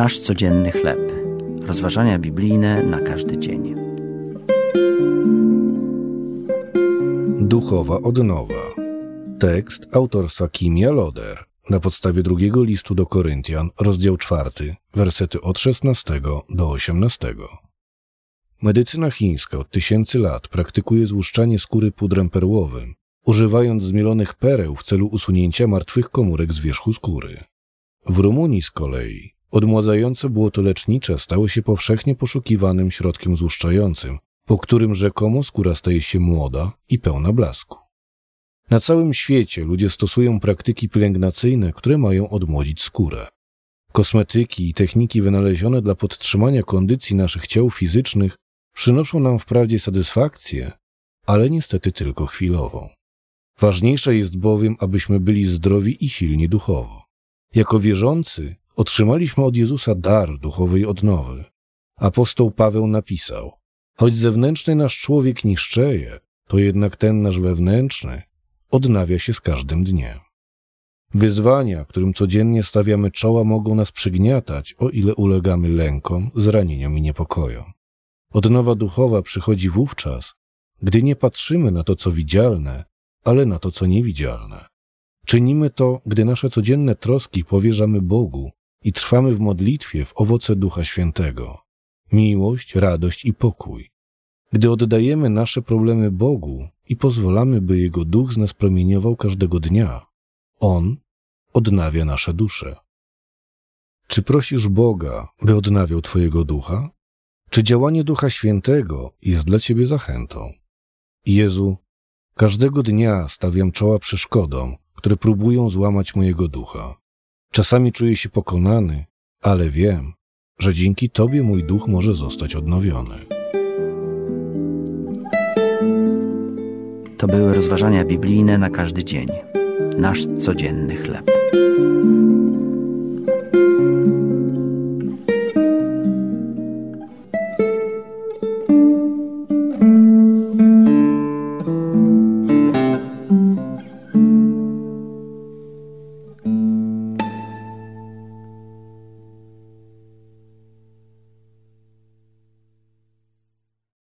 Nasz codzienny chleb. Rozważania biblijne na każdy dzień. Duchowa odnowa. Tekst autorstwa Kimia Loder. Na podstawie drugiego listu do Koryntian, rozdział czwarty, wersety od 16 do 18. Medycyna chińska od tysięcy lat praktykuje złuszczanie skóry pudrem perłowym, używając zmielonych pereł w celu usunięcia martwych komórek z wierzchu skóry. W Rumunii z kolei odmładzające błoto lecznicze stało się powszechnie poszukiwanym środkiem złuszczającym, po którym rzekomo skóra staje się młoda i pełna blasku. Na całym świecie ludzie stosują praktyki pielęgnacyjne, które mają odmłodzić skórę. Kosmetyki i techniki wynalezione dla podtrzymania kondycji naszych ciał fizycznych przynoszą nam wprawdzie satysfakcję, ale niestety tylko chwilową. Ważniejsze jest bowiem, abyśmy byli zdrowi i silni duchowo. Jako wierzący otrzymaliśmy od Jezusa dar duchowej odnowy. Apostoł Paweł napisał: Choć zewnętrzny nasz człowiek niszczeje, to jednak ten nasz wewnętrzny odnawia się z każdym dniem. Wyzwania, którym codziennie stawiamy czoła, mogą nas przygniatać, o ile ulegamy lękom, zranieniom i niepokojom. Odnowa duchowa przychodzi wówczas, gdy nie patrzymy na to, co widzialne, ale na to, co niewidzialne. Czynimy to, gdy nasze codzienne troski powierzamy Bogu i trwamy w modlitwie w owoce Ducha Świętego miłość, radość i pokój. Gdy oddajemy nasze problemy Bogu i pozwalamy, by Jego Duch z nas promieniował każdego dnia, On odnawia nasze dusze. Czy prosisz Boga, by odnawiał Twojego ducha? Czy działanie Ducha Świętego jest dla Ciebie zachętą? Jezu, każdego dnia stawiam czoła przeszkodom, które próbują złamać mojego ducha. Czasami czuję się pokonany, ale wiem, że dzięki Tobie mój duch może zostać odnowiony. To były rozważania biblijne na każdy dzień. Nasz codzienny chleb.